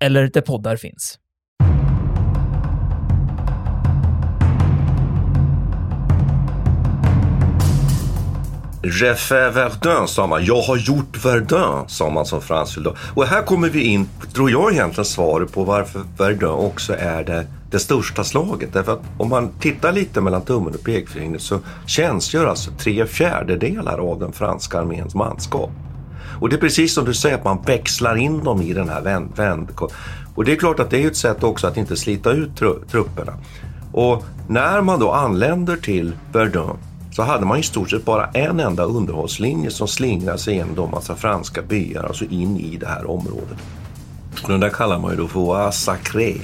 eller där poddar finns. Refait Verdun sa man. Jag har gjort Verdun, sa man som fransk soldat. Och här kommer vi in, tror jag egentligen, svaret på varför Verdun också är det, det största slaget. Därför att om man tittar lite mellan tummen och pekfingret så tjänstgör alltså tre fjärdedelar av den franska arméns manskap. Och det är precis som du säger, att man växlar in dem i den här vänd, vänd Och det är klart att det är ett sätt också att inte slita ut trupperna. Och när man då anländer till Verdun så hade man i stort sett bara en enda underhållslinje som slingrade sig genom de massa franska byar, alltså in i det här området. Och den där kallar man ju då för Voie Sacré,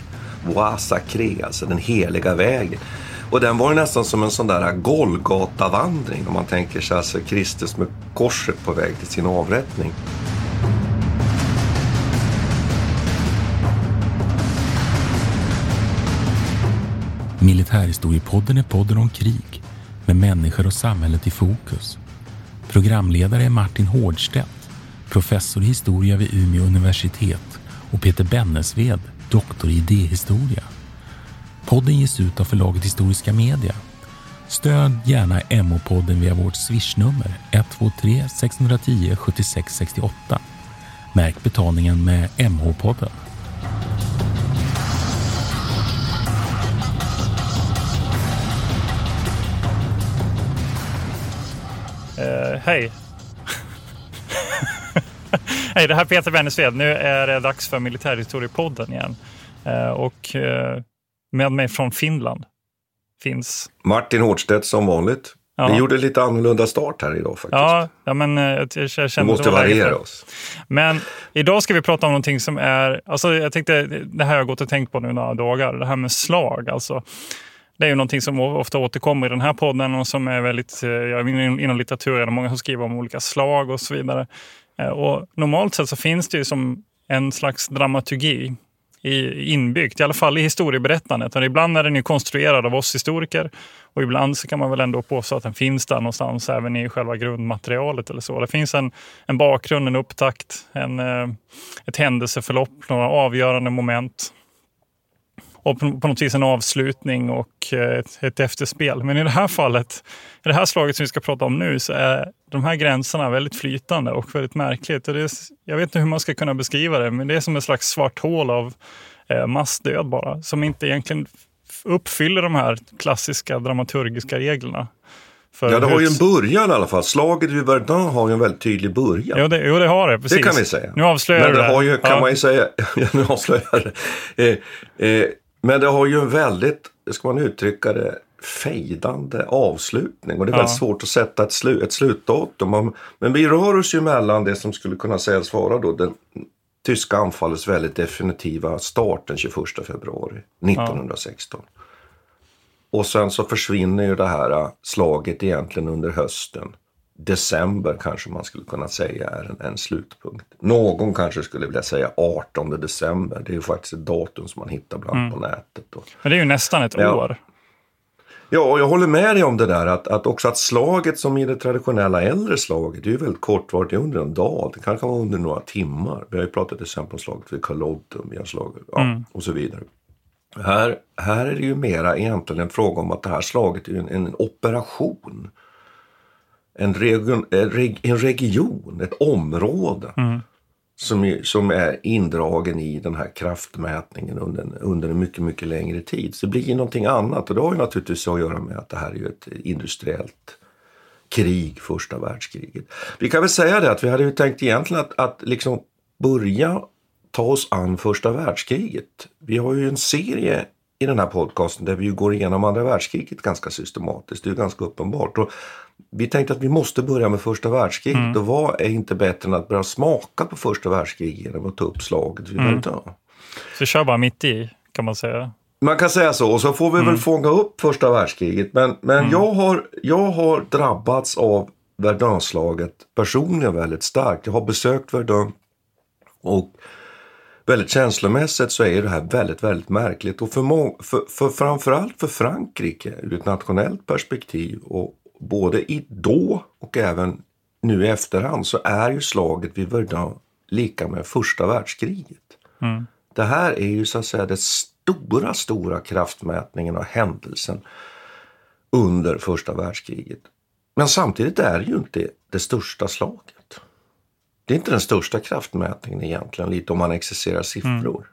Voie Sacré, alltså den heliga vägen. Och den var ju nästan som en sån där Golgatavandring om man tänker sig alltså Kristus med korset på väg till sin avrättning. Militärhistoriepodden är podden om krig med människor och samhället i fokus. Programledare är Martin Hårdstedt, professor i historia vid Umeå universitet och Peter Bennesved, doktor i idéhistoria. Podden ges ut av förlaget Historiska Media. Stöd gärna MH-podden via vårt swishnummer 123 610 76 68. Märk betalningen med MH-podden. Uh, eh, hej. hej, det här är Peter Bennesved. Nu är det dags för Militärhistoriepodden igen. Uh, och uh, med mig från Finland finns... Martin Hårdstedt som vanligt. Ja. Vi gjorde lite annorlunda start här idag faktiskt. Ja, ja men jag, jag kände Vi måste variera oss. Men idag ska vi prata om någonting som är, alltså jag tänkte, det här har jag gått och tänkt på nu några dagar, det här med slag. Alltså, det är ju någonting som ofta återkommer i den här podden och som är väldigt, jag är inom litteraturen och många som skriver om olika slag och så vidare. Och normalt sett så finns det ju som en slags dramaturgi i, inbyggt, i alla fall i historieberättandet. Och ibland är den ju konstruerad av oss historiker och ibland så kan man väl ändå påstå att den finns där någonstans även i själva grundmaterialet eller så. Det finns en, en bakgrund, en upptakt, en, eh, ett händelseförlopp, några avgörande moment och på, något vis en avslutning och eh, ett, ett efterspel. Men i det här fallet, i det här slaget som vi ska prata om nu, så är de här gränserna väldigt flytande och väldigt märkligt. Och det är, jag vet inte hur man ska kunna beskriva det, men det är som ett slags svart hål av eh, massdöd bara, som inte egentligen uppfyller de här klassiska dramaturgiska reglerna. ja, det har ju en början i alla fall. Slaget vid Verdun har ju en väldigt tydlig början. Jo, det, jo, det har det. Precis. Det kan vi säga. Nu avslöjar Men det. har ju, kan ja. man ju säga, nu avslöjar det. Eh, eh, men det har ju en väldigt, ska man uttrycka det, fejdande avslutning. Och det är ja. väldigt svårt att sätta ett, slu, ett slutdatum. Men vi rör oss ju mellan det som skulle kunna sägas vara då den tyska anfallets väldigt definitiva start den 21 februari 1916. Ja. Och sen så försvinner ju det här slaget egentligen under hösten december kanske man skulle kunna säga är en, en, slutpunkt. Någon kanske skulle vilja säga 18 december. Det är ju faktiskt ett datum som man hittar bland mm. på nätet. Då. Men det är ju nästan ett ja. år. Ja, och jag håller med dig om det där att, att också att slaget som i det traditionella äldre slaget, det är ju väldigt kortvarigt, det är under en dag, det kanske var under några timmar. Vi har ju pratat till exempel om slaget vid Carlodtum, ja, mm. och så vidare. Här, här är det ju mera egentligen en fråga om att det här slaget är en, en operation en, region, en region, ett område mm. som, är, som är indragen i den här kraftmätningen under under en mycket, mycket längre tid. Så det blir någonting annat och det har ju naturligtvis att göra med att det här är ju ett industriellt krig, första världskriget. Vi kan väl säga det att vi hade ju tänkt egentligen att, att liksom börja ta oss an första världskriget. Vi har ju en serie i den här podcasten där vi går igenom andra världskriget ganska systematiskt. Det är ganska uppenbart. Och vi tänkte att vi måste börja med första världskriget mm. och vad är inte bättre än att börja smaka på första världskriget genom att ta upp slaget vid mm. Verdun. Så kör bara mitt i, kan man säga. Man kan säga så, och så får vi Mm. väl fånga upp första världskriget. Men, men jag, har, jag har drabbats av Verdunslaget personligen väldigt starkt. Jag har besökt Verdun och väldigt känslomässigt så är det här väldigt, väldigt märkligt. Och för, må- för, för framförallt för Frankrike ur ett nationellt perspektiv och både i då och även nu i efterhand så är ju slaget vid Verdun lika med första världskriget. Det här är ju så att säga den stora, stora kraftmätningen och händelsen under första världskriget. Men samtidigt är det ju inte det största slaget. Det är inte den största kraftmätningen egentligen, lite om man exercerar siffror.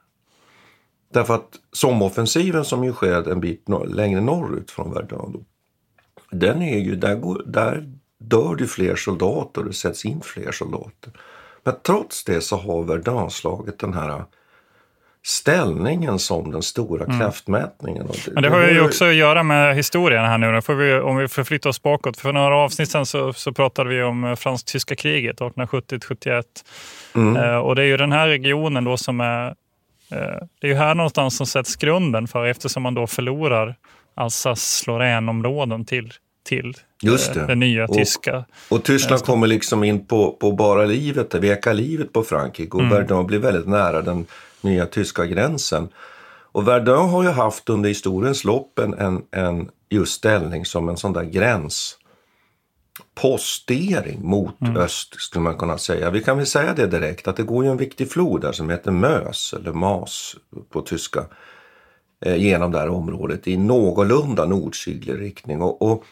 Därför att somoffensiven som ju sker en bit längre norrut från Verdun, den är ju, där, går, där dör det fler soldater och det sätts in fler soldater. Men trots det så har Verdunslaget den här ställningen som den stora kraftmätningen. Och Men det har ju också att göra med historien här nu. Då får vi, om vi förflyttar oss bakåt. För några avsnitt sedan så, så pratade vi om eh, fransk-tyska kriget 1870-71. Eh, och det är ju den här regionen då som är... Eh, det är ju här någonstans som sätts grunden för eftersom man då förlorar Alsace-Lorraine-områden till, till Just eh, det. den nya Och- tyska. Och Tyskland kommer liksom in på, på bara livet, det veka livet på Frankrike och Verdun blir väldigt nära den nya tyska gränsen. Och Verdun har ju haft under historiens lopp en, en, en just ställning som en sån där gränspostering mot öst skulle man kunna säga. Vi kan väl säga det direkt att det går ju en viktig flod där som heter Mös eller Mas på tyska genom det här området i någorlunda nordsydlig riktning. Och, och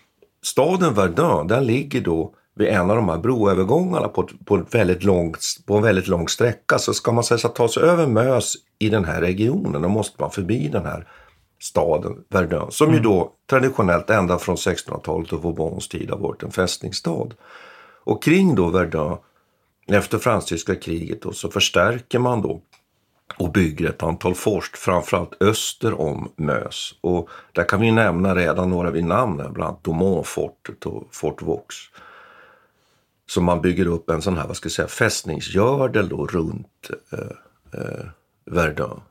staden Verdun, den ligger då vid en av de här broövergångarna på, på, väldigt långt, på en väldigt lång sträcka. Så ska man säga, ta sig över Mös i den här regionen, då måste man förbi den här staden Verdun, som ju då traditionellt ända från 1600-talet och Vauxbons tid har varit en fästningsstad. Och kring då Verdun, efter fransk-tyska kriget då, så förstärker man då och bygger ett antal forst, framförallt öster om Mös. Och där kan vi nämna redan några vid namn, bland annat Domont-fortet och Fort Vaux. Så man bygger upp en sån här, vad ska jag säga, fästningsgördel då runt eh, eh, Verdun.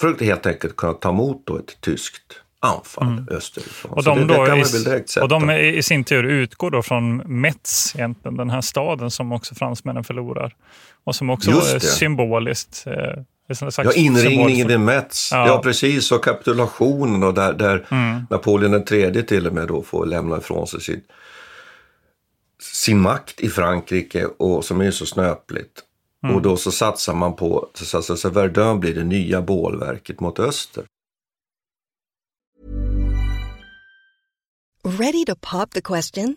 För att helt enkelt kunna ta emot då ett tyskt anfall österifrån. Mm. Och Så de, det, det kan i, man väl direkt sätta. och de i sin tur utgår då från Metz, egentligen, den här staden som också fransmännen förlorar. Och som också är symboliskt. Eh, Ja, inringningen vid Metz. Ja. Ja. precis. Och kapitulationen och där, där Mm. Napoleon III till och med då får lämna ifrån sig sin, sin makt i Frankrike och som är så snöpligt. Mm. Och då så satsar man på, så, så, så Verdun blir det nya bålverket mot öster. Ready to pop the question?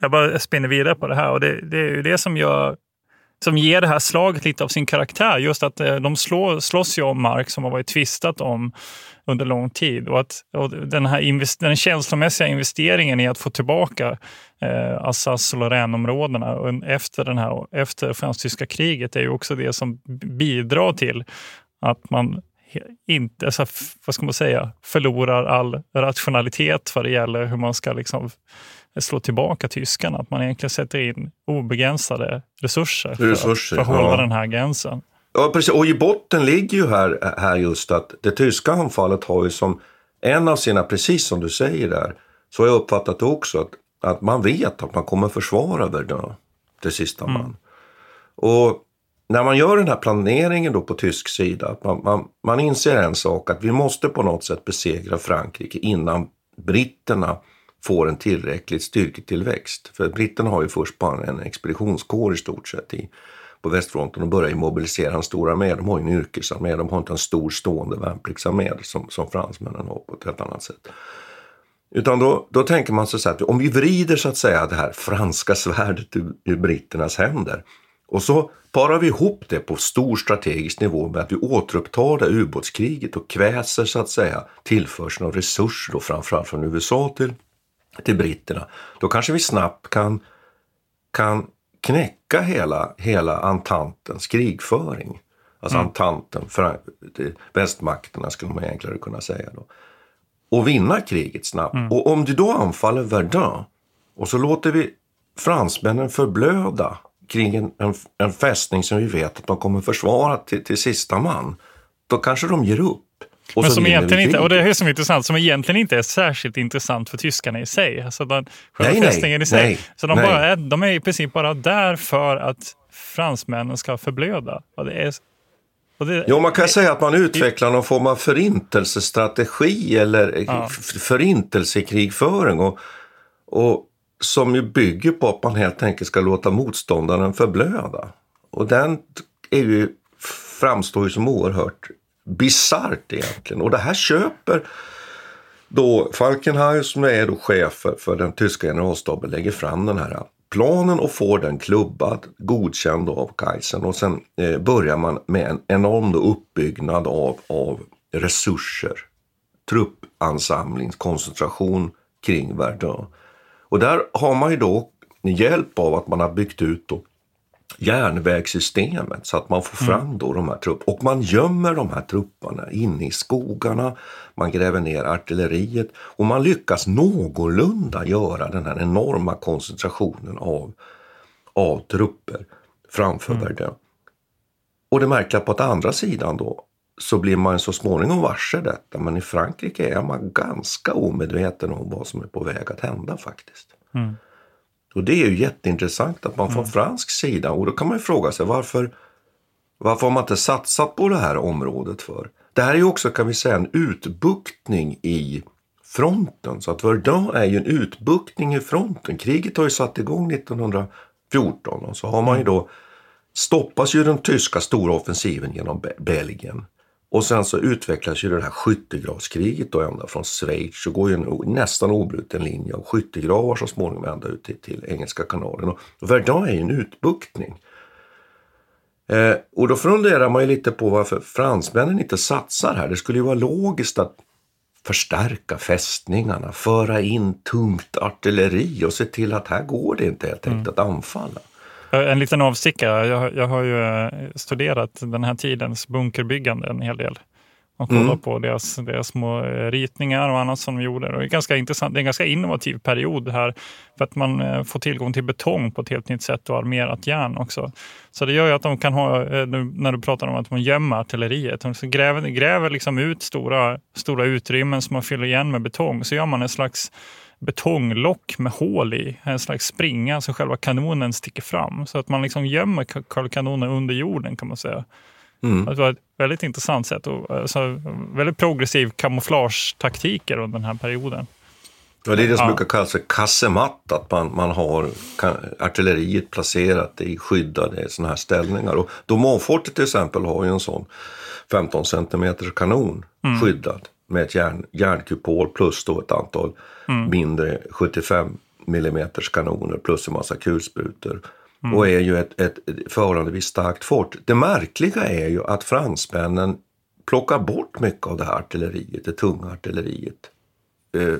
Jag bara spinner vidare på det här och det, det är ju det som gör som ger det här slaget lite av sin karaktär. Just att eh, de slår, slåss ju om mark som har varit tvistat om under lång tid. Och, att, och den, här invest, den känslomässiga investeringen i att få tillbaka eh, Alsace och Lorraine-områdena efter, den här, efter fransk-tyska kriget är ju också det som bidrar till att man inte alltså, vad ska man säga, förlorar all rationalitet vad det gäller hur man ska liksom slå tillbaka tyskarna. Att man egentligen sätter in obegränsade resurser, resurser för att hålla ja. den här gränsen. Ja, precis. Och i botten ligger ju här, här just att det tyska anfallet har ju som en av sina, precis som du säger där, så har jag uppfattat det också, att, att man vet att man kommer försvara Verdun till sista mm. man. Och när man gör den här planeringen då på tysk sida, att man, man, man inser en sak, att vi måste på något sätt besegra Frankrike innan britterna får en tillräcklig styrketillväxt. För britterna har ju först bara en expeditionskår i stort sett i, på västfronten och börjar mobilisera en stor armé. De har ju en yrkesarmé, de har inte en stor stående värnpliktsarmé som, som fransmännen har på ett helt annat sätt. Utan då, då tänker man så att om vi vrider så att säga det här franska svärdet ur, ur britternas händer och så parar vi ihop det på stor strategisk nivå med att vi återupptar det ubåtskriget och kväser så att säga tillförseln av resurser då framförallt från USA till, till britterna. Då kanske vi snabbt kan, kan knäcka hela, hela entantens krigföring. Alltså mm. entanten, för, västmakterna skulle man egentligen kunna säga då. Och vinna kriget snabbt. Mm. Och om du då anfaller Verdun och så låter vi fransmännen förblöda kring en, en, en fästning som vi vet att de kommer försvara till, till sista man. Då kanske de ger upp. Och men som egentligen inte, och det är som är intressant, som egentligen inte är särskilt intressant för tyskarna i sig. Alltså den, nej, fästningen nej, i sig. Nej, så de, bara är, de är i princip bara där för att fransmännen ska förblöda. Och det är, och det, jo, man kan det, säga att man utvecklar någon form av förintelsestrategi eller ja. förintelsekrigföring. Och, och som ju bygger på att man helt enkelt ska låta motståndaren förblöda. Och den är ju, framstår ju som oerhört bisarrt egentligen. Och det här köper då Falkenhayn som är då chef för, för den tyska generalstaben lägger fram den här planen och får den klubbad, godkänd av Kaisen. Och sen eh, börjar man med en enorm uppbyggnad av, av resurser, truppansamling, koncentration kring Verdun. Och där har man ju då hjälp av att man har byggt ut då järnvägssystemet så att man får mm. fram då de här trupperna. Och man gömmer de här trupperna inne i skogarna, man gräver ner artilleriet och man lyckas någorlunda göra den här enorma koncentrationen av, av trupper framför mm. Verdun. Och det märkliga på att andra sidan då så blir man så småningom varse detta. Men i Frankrike är man ganska omedveten om vad som är på väg att hända faktiskt. Mm. Och det är ju jätteintressant att man från mm. fransk sida, och då kan man ju fråga sig varför, varför har man inte satsat på det här området för? Det här är ju också kan vi säga en utbuktning i fronten. Så att Verdun är ju en utbuktning i fronten. Kriget har ju satt igång 1914 och så har man ju mm. då stoppas ju den tyska stora offensiven genom Belgien. Och sen så utvecklas ju det här skyttegravskriget då ända från Schweiz och går ju en nästan obruten linje av skyttegravar så småningom ända ut till, till Engelska kanalen. Och Verdun är ju en utbuktning. Eh, och då funderar man ju lite på varför fransmännen inte satsar här. Det skulle ju vara logiskt att förstärka fästningarna, föra in tungt artilleri och se till att här går det inte helt enkelt mm. att anfalla. En liten avstickare. Jag, jag har ju eh, studerat den här tidens bunkerbyggande en hel del. Och kollat mm. på deras, deras små eh, ritningar och annat som de gjorde. Och det, är ganska intressant. det är en ganska innovativ period här för att man eh, får tillgång till betong på ett helt nytt sätt och armerat järn också. Så det gör ju att de kan ha, när du pratar om att man gömmer artilleriet, de gräver, gräver liksom ut stora, stora utrymmen som man fyller igen med betong. Så gör man en slags betonglock med hål i, en slags springa så själva kanonen sticker fram. Så att man liksom gömmer kanonen under jorden kan man säga. Mm. Det var ett väldigt intressant sätt och alltså, väldigt progressiv kamouflagetaktiker under den här perioden. Ja, det är det som ja. brukar kallas för kassematt, att man, man har artilleriet placerat i skyddade sådana här ställningar. Och Domonfortet till exempel har ju en sån 15 cm kanon mm. skyddad med ett järn, järnkupol plus då ett antal mm. mindre 75 mm kanoner plus en massa kulsprutor. mm. och är ju ett, ett förhållandevis starkt fort. Det märkliga är ju att fransmännen plockar bort mycket av det här artilleriet, det tunga artilleriet. Eh,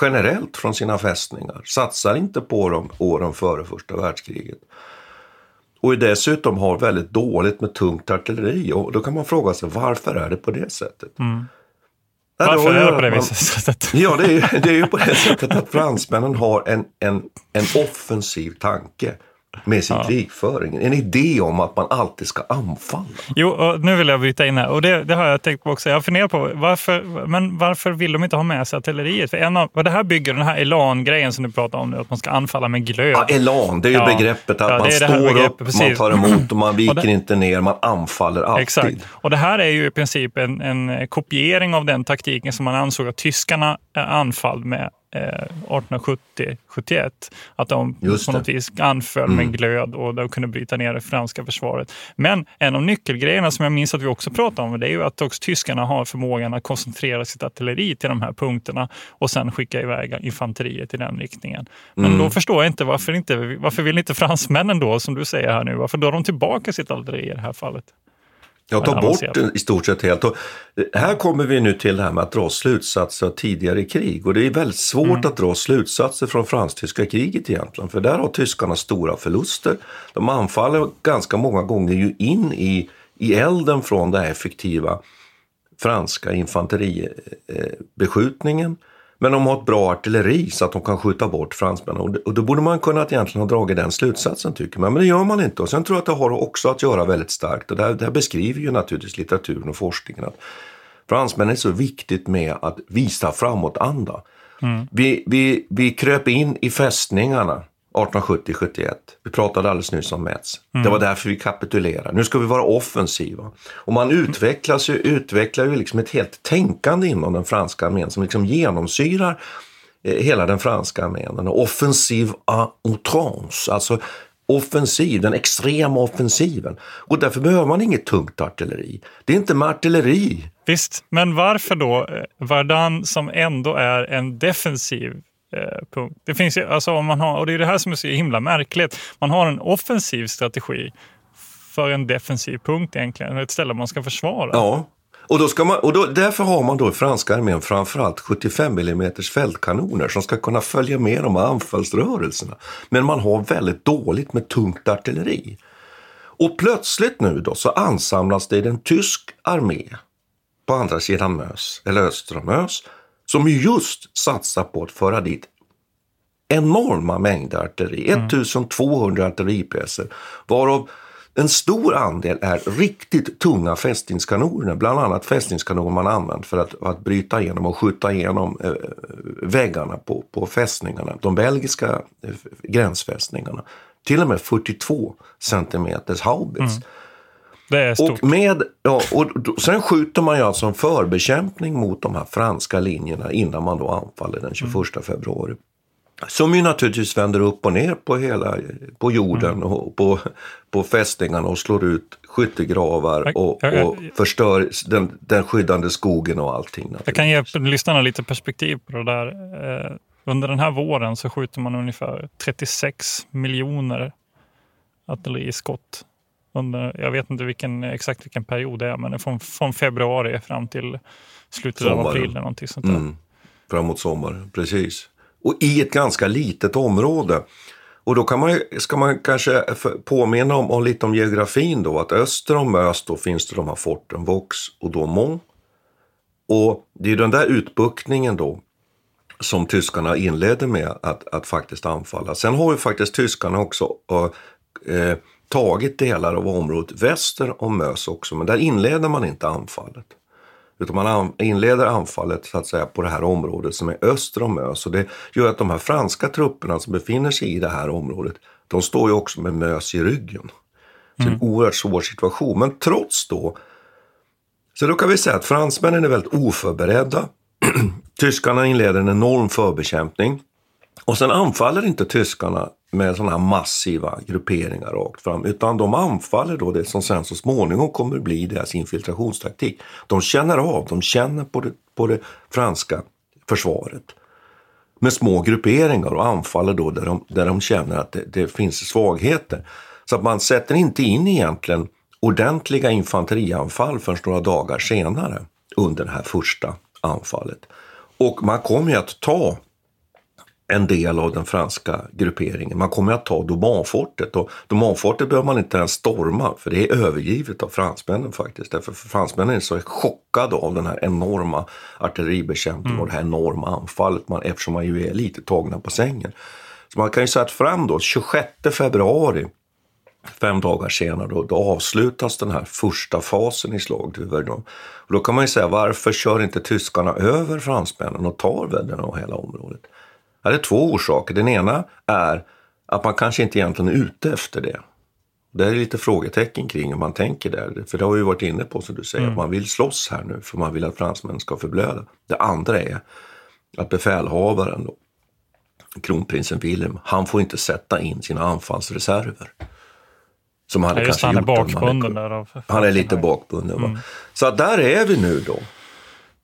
generellt från sina fästningar, satsar inte på dem åren före första världskriget. Och dessutom har väldigt dåligt med tungt artilleri. Och då kan man fråga sig varför är det på det sättet? Mm. Varför är det på det viset? Ja, det är, det är ju på det sättet att fransmännen har en, en, en offensiv tanke med sin ja. krigföring. En idé om att man alltid ska anfalla. Jo, nu vill jag bryta in här. Och det, det har jag tänkt på också. Jag funderar på varför, men varför vill de inte ha med sig artilleriet? För en av, vad det här bygger, den här elan-grejen som du pratar om nu, att man ska anfalla med glöd. Ja, elan, det är ju ja. begreppet att ja, man står upp, precis. man tar emot och man viker och det, inte ner, man anfaller alltid. Exakt. Och det här är ju i princip en, en kopiering av den taktiken som man ansåg att tyskarna anfall med 1870-71. Eh, att de på något vis anföll mm. med glöd och de kunde bryta ner det franska försvaret. Men en av nyckelgrejerna som jag minns att vi också pratade om det är ju att också tyskarna har förmågan att koncentrera sitt artilleri till de här punkterna och sen skicka iväg infanteriet i den riktningen. Men mm. då förstår jag inte varför, inte varför vill inte fransmännen då, som du säger här nu, varför drar de tillbaka sitt artilleri i det här fallet? Jag tar bort den i stort sett helt. Och här kommer vi nu till det här med att dra slutsatser av tidigare krig. Och det är väldigt svårt mm. att dra slutsatser från fransk-tyska kriget egentligen. För där har tyskarna stora förluster. De anfaller ganska många gånger ju in i, i elden från den effektiva franska infanteribeskjutningen. Eh, men de har ett bra artilleri så att de kan skjuta bort fransmännen. Och, då borde man kunnat egentligen ha dragit den slutsatsen tycker man. Men det gör man inte. Och sen tror jag att det har också att göra väldigt starkt. Och det här, det här beskriver ju naturligtvis litteraturen och forskningen. Att fransmännen är så viktigt med att visa framåtanda. Mm. Vi, vi, vi kröp in i fästningarna 1870-71. Vi pratade alldeles nyss om Metz. Mm. Det var därför vi kapitulerade. Nu ska vi vara offensiva. Och man utvecklas ju, utvecklar ju liksom ett helt tänkande inom den franska armén som liksom genomsyrar eh, hela den franska armén. En offensiv à outrance, alltså offensiv, den extrema offensiven. Och därför behöver man inget tungt artilleri. Det är inte med artilleri. Visst, men varför då eh, Vardan som ändå är en defensiv Eh, punkt. Det finns ju, alltså om man har, och det är det här som är så himla märkligt. Man har en offensiv strategi för en defensiv punkt egentligen, ett ställe man ska försvara. Ja, och, då ska man, och då, därför har man då i franska armén framförallt 75 mm fältkanoner som ska kunna följa med de här anfallsrörelserna. Men man har väldigt dåligt med tungt artilleri. Och plötsligt nu då så ansamlas det i en tysk armé på andra sidan Mös, eller öster om Mös, som just satsar på att föra dit enorma mängder artilleri, mm. 1200 artilleripjäser, varav en stor andel är riktigt tunga fästningskanoner, bland annat fästningskanoner man använt för att, att bryta igenom och skjuta igenom eh, väggarna på, på fästningarna, de belgiska eh, gränsfästningarna. Till och med 42 centimeters haubits. Mm. Det är stort. Och, med, ja, och sen skjuter man ju alltså en förbekämpning mot de här franska linjerna innan man då anfaller den 21 mm. februari. Som ju naturligtvis vänder upp och ner på hela på jorden mm. och på, på fästningarna och slår ut skyttegravar och, och förstör den, den skyddande skogen och allting. Jag kan ge lyssnarna lite perspektiv på det där. Eh, under den här våren så skjuter man ungefär 36 miljoner artilleriskott under, jag vet inte vilken, exakt vilken period det är, men från, från februari fram till slutet Sommar. av april. Eller någonting sånt. Mm. Framåt sommaren, precis. Och i ett ganska litet område. Och då kan man, ska man kanske påminna om, om lite om geografin då, att öster om Mös då finns det de här forten Vaux och Domont. Och det är den där utbuktningen då som tyskarna inledde med att, att faktiskt anfalla. Sen har ju faktiskt tyskarna också äh, tagit delar av området väster om Mös också, men där inleder man inte anfallet. Utan man inleder anfallet så att säga på det här området som är öster om Mös. Och det gör att de här franska trupperna som befinner sig i det här området, de står ju också med Mös i ryggen. Så mm. en oerhört svår situation. Men trots då, så då kan vi säga att fransmännen är väldigt oförberedda. Tyskarna inleder en enorm förbekämpning. Och sen anfaller inte tyskarna med sådana här massiva grupperingar rakt fram, utan de anfaller då det som sen så småningom kommer bli deras infiltrationstaktik. De känner av, de känner på det, på det franska försvaret. med små grupperingar och anfaller då där de, där de känner att det, det finns svagheter. Så att man sätter inte in egentligen ordentliga infanterianfall förrän några dagar senare under det här första anfallet. Och man kommer ju att ta en del av den franska grupperingen. Man kommer att ta Domanfortet och Domanfortet behöver man inte ens storma för det är övergivet av fransmännen faktiskt. Därför för fransmännen är så chockade av den här enorma artilleribekämpningen mm. och det här enorma anfallet man, eftersom man ju är lite tagna på sängen. Så man kan ju säga att fram då, 26 februari fem dagar senare då, då avslutas den här första fasen i slaget vid Verdun. Och då kan man ju säga varför kör inte tyskarna över fransmännen och tar Verdun och hela området? Ja, det är två orsaker. Den ena är att man kanske inte egentligen är ute efter det. Det är lite frågetecken kring hur man tänker där. För det har vi varit inne på som du säger, mm. att man vill slåss här nu för man vill att fransmännen ska förblöda. Det andra är att befälhavaren, då, kronprinsen Wilhelm, han får inte sätta in sina anfallsreserver. Som hade ja, kanske han är bakbunden där. Av han är lite bakbunden. Mm. Så där är vi nu då.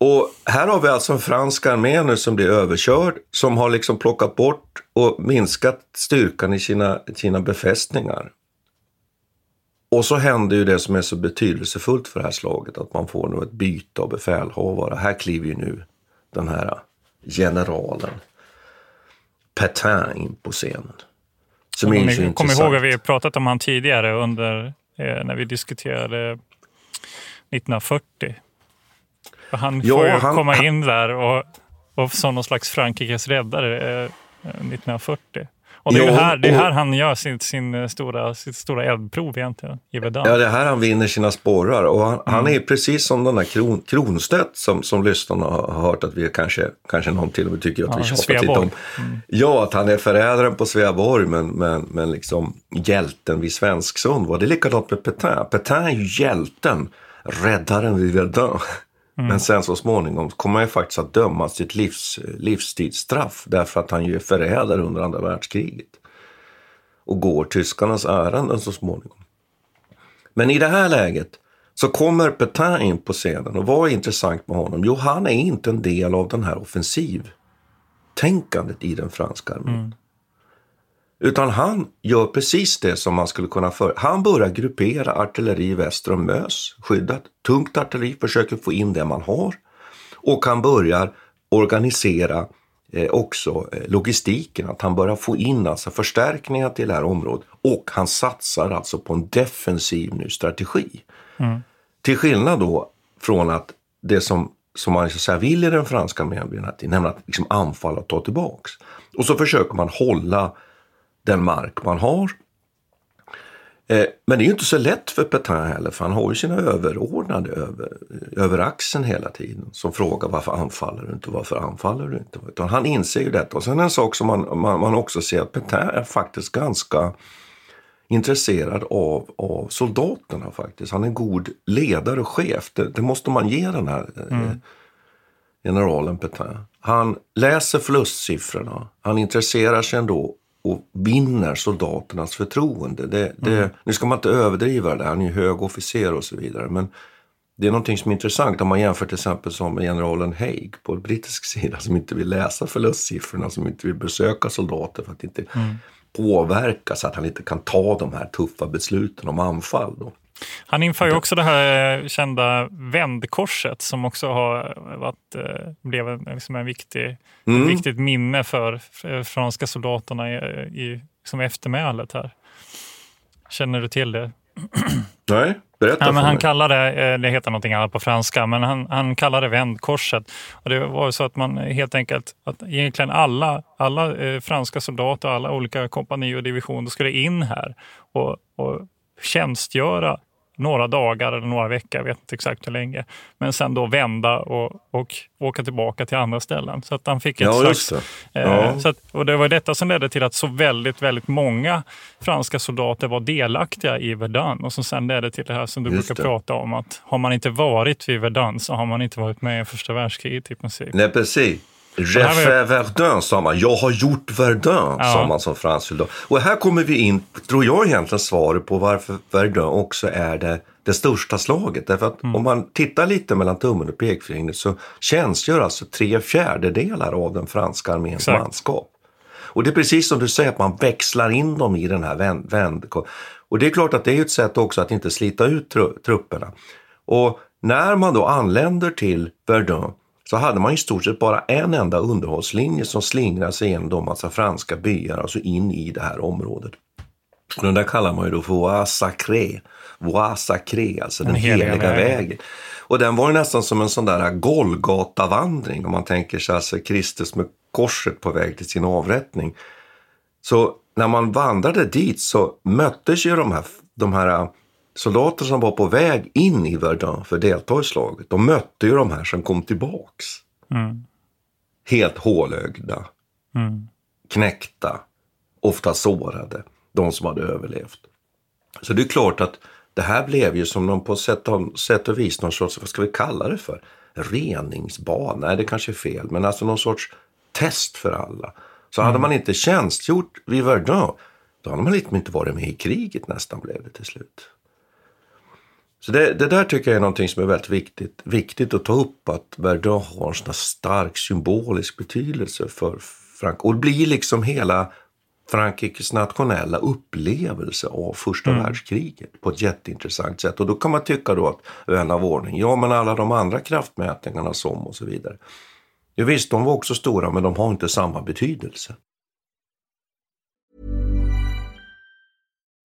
Och här har vi alltså en fransk armé nu som blir överkörd, som har liksom plockat bort och minskat styrkan i sina, sina befästningar. Och så händer ju det som är så betydelsefullt för det här slaget, att man får nu ett byte av befälhavare. Här kliver ju nu den här generalen Petain in på scenen. Som är så Kom ihåg att vi pratat om han tidigare under eh, när vi diskuterade 1940. Han får ja, han, komma in där och, och som någon slags Frankrikes räddare eh, 1940. Och det är, jo, här, det är här han gör sin, sin stora, sitt stora eldprov egentligen, i Verdun. Ja, det är här han vinner sina sporrar. Och han, mm. han är precis som den där Kron, Kronstedt som, som lyssnarna har hört att vi kanske, kanske någon till och med tycker att ja, vi tjatar lite om. Mm. Ja, att han är förrädaren på Sveaborg men, men, men liksom hjälten vid Svensksund. Det är likadant med Petain. Petain är ju hjälten, räddaren vid Verdun. Mm. Men sen så småningom kommer han faktiskt att dömas till ett livs, livstidsstraff därför att han ju är förrädare under andra världskriget. Och går tyskarnas ärenden så småningom. Men i det här läget så kommer Petain in på scenen och vad är intressant med honom? Jo, han är inte en del av den här offensivtänkandet i den franska armén. Mm. Utan han gör precis det som man skulle kunna för. Han börjar gruppera artilleri väster om Mös, skyddat. Tungt artilleri, försöker få in det man har. Och han börjar organisera eh, också eh, logistiken, att han börjar få in alltså förstärkningar till det här området. Och han satsar alltså på en defensiv ny strategi. Mm. Till skillnad då från att det som, som man så säga, vill i den franska armén, nämligen att liksom anfalla och ta tillbaks. Och så försöker man hålla den mark man har. Eh, men det är ju inte så lätt för Petain heller, för han har ju sina överordnade över, över axeln hela tiden som frågar varför anfaller du inte, varför anfaller du inte? Utan han inser ju detta. Och sen en sak som man, man, man också ser att Petain är faktiskt ganska intresserad av, av soldaterna faktiskt. Han är en god ledare och chef. Det, det måste man ge den här eh, mm. generalen Petain. Han läser förlustsiffrorna. Han intresserar sig ändå och vinner soldaternas förtroende. Det, det, mm. Nu ska man inte överdriva det, han är ju hög officer och så vidare. Men det är någonting som är intressant om man jämför till exempel som generalen Haig på brittisk sida som inte vill läsa förlustsiffrorna, som inte vill besöka soldater för att inte mm. påverka så att han inte kan ta de här tuffa besluten om anfall. Då. Han inför ju också det här kända vändkorset som också har varit, eh, blev en, liksom en viktig, mm. ett viktigt minne för franska soldaterna i, i liksom eftermälet här. Känner du till det? Nej, berätta ja, men Han mig. kallade, eh, det heter någonting annat på franska, men han, han kallade det vändkorset. Och det var så att man helt enkelt, att egentligen alla, alla eh, franska soldater, alla olika kompani och divisioner skulle in här och, och tjänstgöra några dagar eller några veckor, jag vet inte exakt hur länge. Men sen då vända och, och åka tillbaka till andra ställen. Så att han fick ett ja, slags... Det. Eh, ja. Eh, så att, och det var detta som ledde till att så väldigt, väldigt många franska soldater var delaktiga i Verdun och som sen ledde till det här som du just brukar det. prata om att har man inte varit vid Verdun så har man inte varit med i första världskriget i princip. Nej, precis. J'ai fait Verdun, sa man. Jag har gjort Verdun, ja. sa man som fransk soldat. Och här kommer vi in, tror jag egentligen, svaret på varför Verdun också är det, det största slaget. Därför att mm. om man tittar lite mellan tummen och pekfingret så tjänstgör alltså tre fjärdedelar av den franska arméns manskap. Och det är precis som du säger, att man växlar in dem i den här vänd... vänd och det är klart att det är ett sätt också att inte slita ut trupperna. Och när man då anländer till Verdun så hade man i stort sett bara en enda underhållslinje som slingrade sig genom de massa franska byar, alltså in i det här området. Och den där kallar man ju då för Voie Sacré, Voie Sacré, alltså den, den heliga, heliga vägen. vägen. Och den var ju nästan som en sån där Golgata-vandring om man tänker sig alltså Kristus med korset på väg till sin avrättning. Så när man vandrade dit så möttes ju de här, de här soldater som var på väg in i Verdun för att delta i slaget. De mötte ju de här som kom tillbaks. Mm. Helt hålögda, mm. knäckta, ofta sårade, de som hade överlevt. Så det är klart att det här blev ju som någon på sätt, sätt och vis någon sorts, vad ska vi kalla det för? Reningsbad? Nej, det kanske är fel, men alltså någon sorts test för alla. Så mm. hade man inte tjänstgjort vid Verdun, då hade man liksom inte varit med i kriget nästan blev det till slut. Så det, det, där tycker jag är någonting som är väldigt viktigt, viktigt att ta upp, att Verdun har en sån stark symbolisk betydelse för Frankrike. Och det blir liksom hela Frankrikes nationella upplevelse av första mm. världskriget på ett jätteintressant sätt. Och då kan man tycka då att vän av ordning, ja men alla de andra kraftmätningarna som och så vidare. Ja, visst, de var också stora, men de har inte samma betydelse.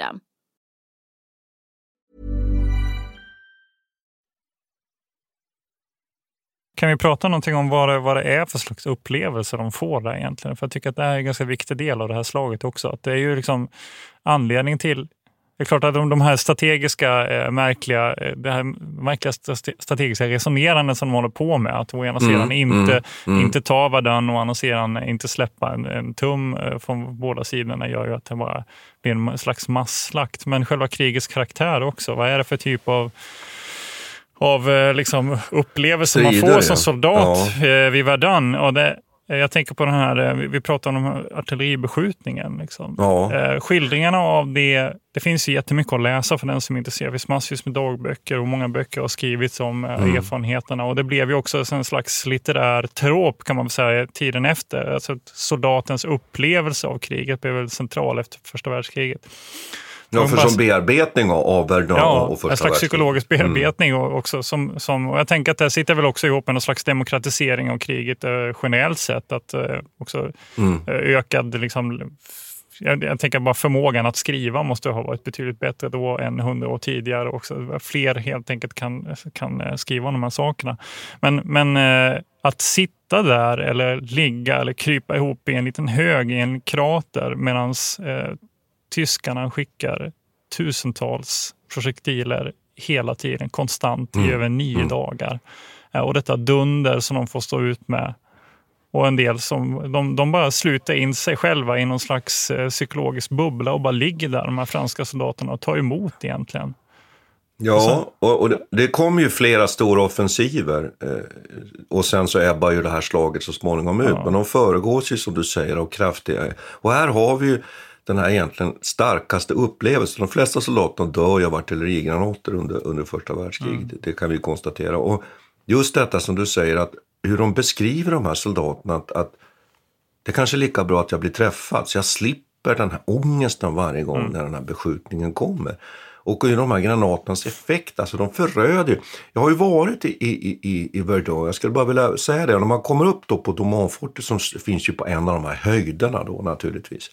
System. Kan vi prata någonting om vad det, vad det är för slags upplevelse de får där egentligen? För jag tycker att det är en ganska viktig del av det här slaget också. Att det är ju liksom anledning till det är klart att de, de här strategiska, eh, märkliga, eh, det här märkliga strategiska resonerandet som de håller på med, att å ena mm, sidan inte, mm, mm. inte ta Verdun och å andra sidan inte släppa en, en tum eh, från båda sidorna gör ju att det bara blir en slags masslakt. Men själva krigets karaktär också, vad är det för typ av av eh, liksom, upplevelser man får som soldat ja. Vid Verdun. Och det, jag tänker på den här, eh, vi pratade om artilleribeskjutningen. Liksom. Ja. Eh, skildringarna av det, det finns ju jättemycket att läsa för den som är intresserad. Det finns massvis med dagböcker och många böcker har skrivits om mm. erfarenheterna. Och det blev ju också en slags litterär trop kan man säga tiden efter. Alltså soldatens upplevelse av kriget blev väldigt central efter första världskriget. Ja, för som bearbetning av Verdun ja, och första en slags psykologisk mm. bearbetning mm. också. Som, som, och jag tänker att det sitter väl också ihop med någon slags demokratisering av kriget eh, generellt sett. Att eh, också mm. Eh, ökad liksom, jag, jag, tänker bara förmågan att skriva måste ha varit betydligt bättre då än hundra år tidigare. Också. Fler helt enkelt kan, kan eh, skriva om de här sakerna. Men, men att sitta där eller ligga eller krypa ihop i en liten hög i en krater medan eh, tyskarna skickar tusentals projektiler hela tiden, konstant i Mm. över nio Mm. dagar. Eh, och detta dunder som de får stå ut med. Och en del som de, de bara sluter in sig själva i någon slags eh, psykologisk bubbla och bara ligger där, de här franska soldaterna, och tar emot egentligen. Ja, och, och det, det kom ju flera stora offensiver eh, och sen så ebbar ju det här slaget så småningom ut. Ja. Men de föregås ju som du säger av kraftiga... Och här har vi ju den här egentligen starkaste upplevelsen. De flesta soldaterna dör ju av artillerigranater under, under första världskriget. Det, det kan vi konstatera. Och just detta som du säger, att hur de beskriver de här soldaterna, att, att det kanske är lika bra att jag blir träffad så jag slipper den här ångesten varje gång när den här beskjutningen kommer. Och hur de här granaternas effekt, alltså de föröder ju. Jag har ju varit i, i, i, i Verdun, jag skulle bara vilja säga det, när man kommer upp då på Domanfortet som finns ju på en av de här höjderna då naturligtvis.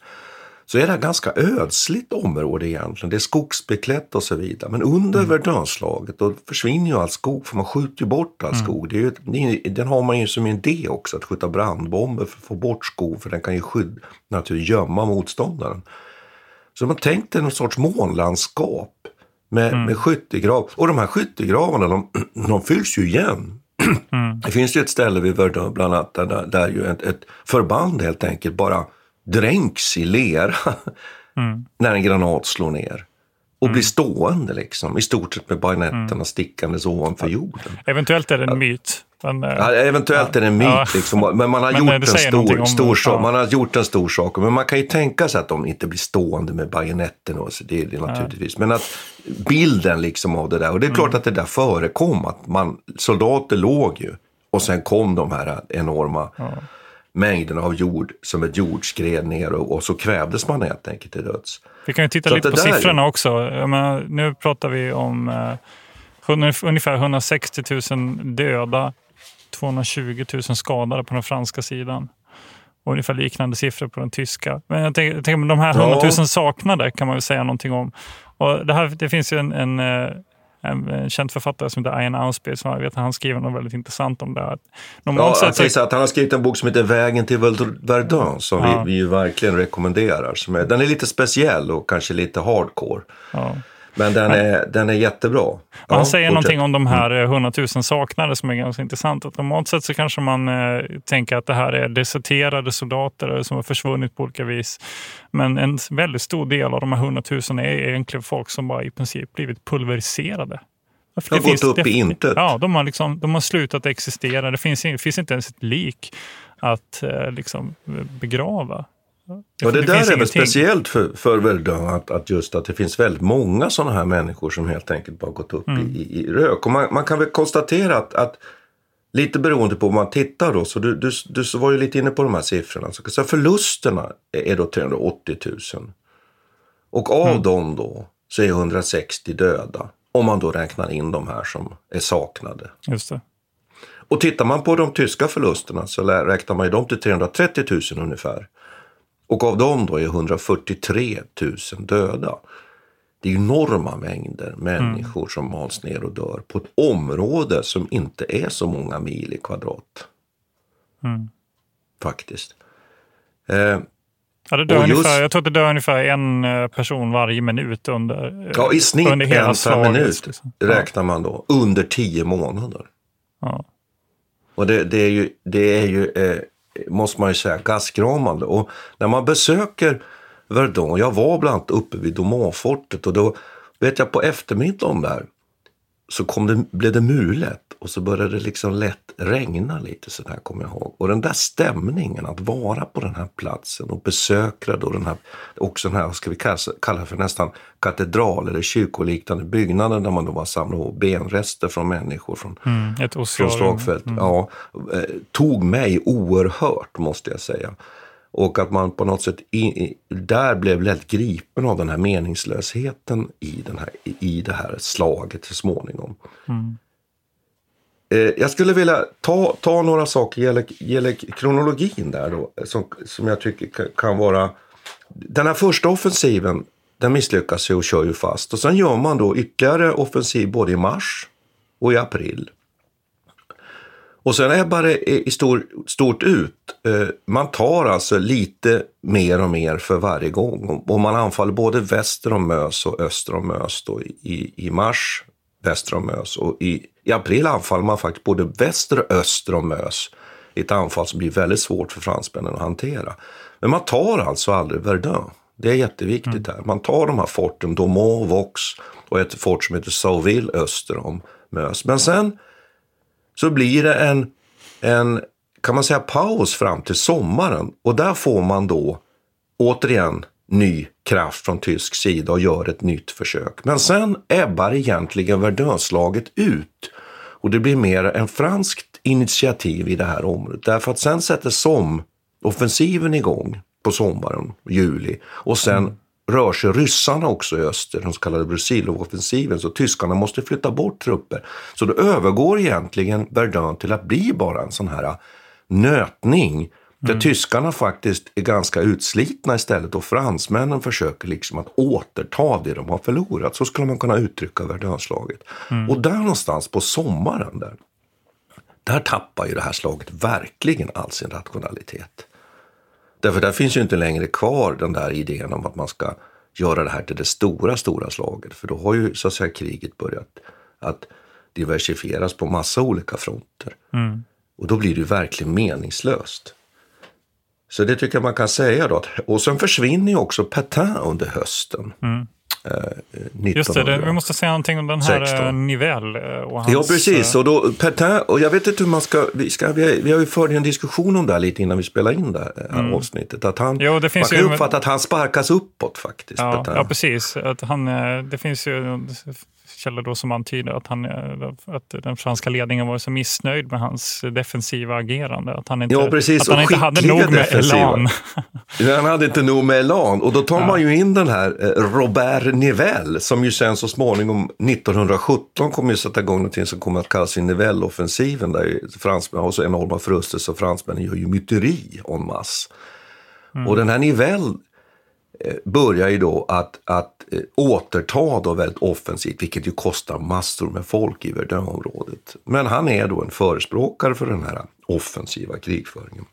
Så är det här ganska ödsligt område egentligen. Det är skogsbeklätt och så vidare. Men under Verdunslaget då försvinner ju all skog för man skjuter ju bort all skog. Det är ju, ett- den har man ju som en idé också, att skjuta brandbomber för att få bort skog för den kan ju skydd, naturligtvis gömma motståndaren. Så man tänkte någon sorts månlandskap med, med skyttegrav. Och de här skyttegravarna de, de fylls ju igen. Det finns ju ett ställe vid Verdun bland annat där, där, där ju ett, ett förband helt enkelt bara dränks i lera när en granat slår ner. Och blir stående liksom, i stort sett med bajonetterna stickandes ovanför jorden. Eventuellt är det en myt. Men, Ja, eventuellt är det en myt, Ja. liksom, men man har, Men, gjort en stor, stor sak, ja. man har gjort en stor sak. Men man kan ju tänka sig att de inte blir stående med bajonetten. Och så, det är det naturligtvis. Men att bilden liksom av det där. Och det är klart Mm. att det där förekom. Att man, soldater låg ju. Och sen kom de här enorma mängderna av jord som ett jordskred ner. Och, och så kvävdes man helt enkelt till döds. Vi kan ju titta Så lite på där är- siffrorna också. Menar, nu pratar vi om eh, ungefär 160 000 döda, 220 000 skadade på den franska sidan. Och ungefär liknande siffror på den tyska. Men jag tänker, jag tänker de här 100 000 Ja. saknade kan man väl säga någonting om. Och det, här, det finns ju en, en, eh, en, en känd författare som heter Ian Ausby som jag vet att han skriver något väldigt intressant om det här. Normalt Ja, sett att han har skrivit en bok som heter Vägen till Verdun som Ja. vi, vi verkligen rekommenderar. Som är, den är lite speciell och kanske lite hardcore. ja. Men den är, den är jättebra. Ja, han säger fortsätt. någonting om de här eh, 100 000 saknade som är ganska intressant. Att normalt sett så kanske man eh, tänker att det här är deserterade soldater som har försvunnit på olika vis. Men en väldigt stor del av de här 100 000 är egentligen folk som bara i princip blivit pulveriserade. För De har gått upp i intet. Ja, de har, liksom, de har slutat existera. Det finns, in- finns inte ens ett lik att eh, liksom, begrava. Och det, där finns är väl ingenting. speciellt för, för Verdun, att, att just att det finns väldigt många sådana här människor som helt enkelt bara gått upp Mm. i, i, i rök. Och man, man kan väl konstatera att, att lite beroende på vad man tittar då, så du, du, du var ju lite inne på de här siffrorna. Så, så förlusterna är då 380 000. Och av Mm. dem då så är 160 döda. Om man då räknar in de här som är saknade. Just det. Och tittar man på de tyska förlusterna så räknar man ju dem till 330 000 ungefär. Och av dem då är 143 000 döda. Det är enorma mängder människor som mals ner och dör på ett område som inte är så många mil i kvadrat. Mm. Faktiskt. Eh, Ja, det dör just- ungefär, jag tror att det dör ungefär en eh, person varje minut under, ja, i snitt under hela en per minut liksom. räknar man då. Under tio månader. Ja. Och det, det är ju, det är ju eh, måste man ju säga, gastkramande. Och när man besöker Verdun, jag var bland annat uppe vid Domanfortet och då vet jag på eftermiddagen där så kom det, blev det mulet och så började det liksom lätt regna lite så där kommer jag ihåg. Och den där stämningen att vara på den här platsen och besöka då den här, också den här, ska vi kalla, kalla för nästan katedral eller kyrkoliknande byggnaden där man då var samlat ihop benrester från människor från Mm, ett från slagfält. Mm. Ja, eh, tog mig oerhört måste jag säga. Och att man på något sätt i, i, där blev lätt gripen av den här meningslösheten i, den här, i, det här slaget så småningom. Mm. Eh, jag skulle vilja ta, ta några saker gäller, gäller kronologin där då, som, som jag tycker kan, kan vara... Den här första offensiven, den misslyckas ju och kör ju fast. Och sen gör man då ytterligare offensiv både i mars och i april. Och sen ebbar det i stor, stort ut. Eh, man tar alltså lite mer och mer för varje gång. Och man anfaller både väster om Mös och öster om Mös då i, i mars, väster om Mös. Och i, i april anfaller man faktiskt både väster och öster om Mös. Ett anfall som blir väldigt svårt för fransmännen att hantera. Men man tar alltså aldrig Verdun. Det är jätteviktigt här. Man tar de här forten, Domont, Vox och ett fort som heter Sauville öster om Mös. Men sen så blir det en, en, kan man säga, paus fram till sommaren. Och där får man då återigen ny kraft från tysk sida och gör ett nytt försök. Men sen ebbar egentligen Verdunslaget ut. Och det blir mer en franskt initiativ i det här området. Därför att sen sätter SOM-offensiven igång på sommaren, juli. Och sen mm rör sig ryssarna också i öster, den så kallade Brusilov-offensiven. Så tyskarna måste flytta bort trupper. Så då övergår egentligen Verdun till att bli bara en sån här nötning. Där mm. tyskarna faktiskt är ganska utslitna istället och fransmännen försöker liksom att återta det de har förlorat. Så skulle man kunna uttrycka Verdunslaget. Mm. Och där någonstans på sommaren, där, där tappar ju det här slaget verkligen all sin rationalitet. Därför där finns ju inte längre kvar den där idén om att man ska göra det här till det stora, stora slaget. För då har ju så att säga kriget börjat att diversifieras på massa olika fronter. Mm. Och då blir det ju verkligen meningslöst. Så det tycker jag man kan säga då. Och sen försvinner ju också Petain under hösten. Mm. Eh, Just det, det, vi måste säga någonting om den här 16. Eh, Nivell. Eh, och hans, ja, precis. Och då, Petain, och jag vet inte hur man ska... Vi, ska, vi, vi har ju fört en diskussion om det här lite innan vi spelade in det här mm. avsnittet. Att han, jo, det finns man kan ju uppfatta att han sparkas uppåt faktiskt. Ja, ja precis. Att han, det finns ju källor då som antyder att, han, att den franska ledningen var så missnöjd med hans defensiva agerande. Att han inte, ja, precis. Att han inte hade nog med elan. han hade inte nog med elan. Och då tar ja. man ju in den här eh, Robert Nivelle som ju sen så småningom 1917 kommer ju sätta igång någonting som kommer att kallas Nivelle-offensiven där fransmännen har så enorma förluster så fransmännen gör ju myteri en masse. Mm. Och den här Nivelle Eh, börjar ju då att, att eh, återta då väldigt offensivt, vilket ju kostar massor med folk i Verdun-området. Men han är då en förespråkare för den här offensiva krigföringen.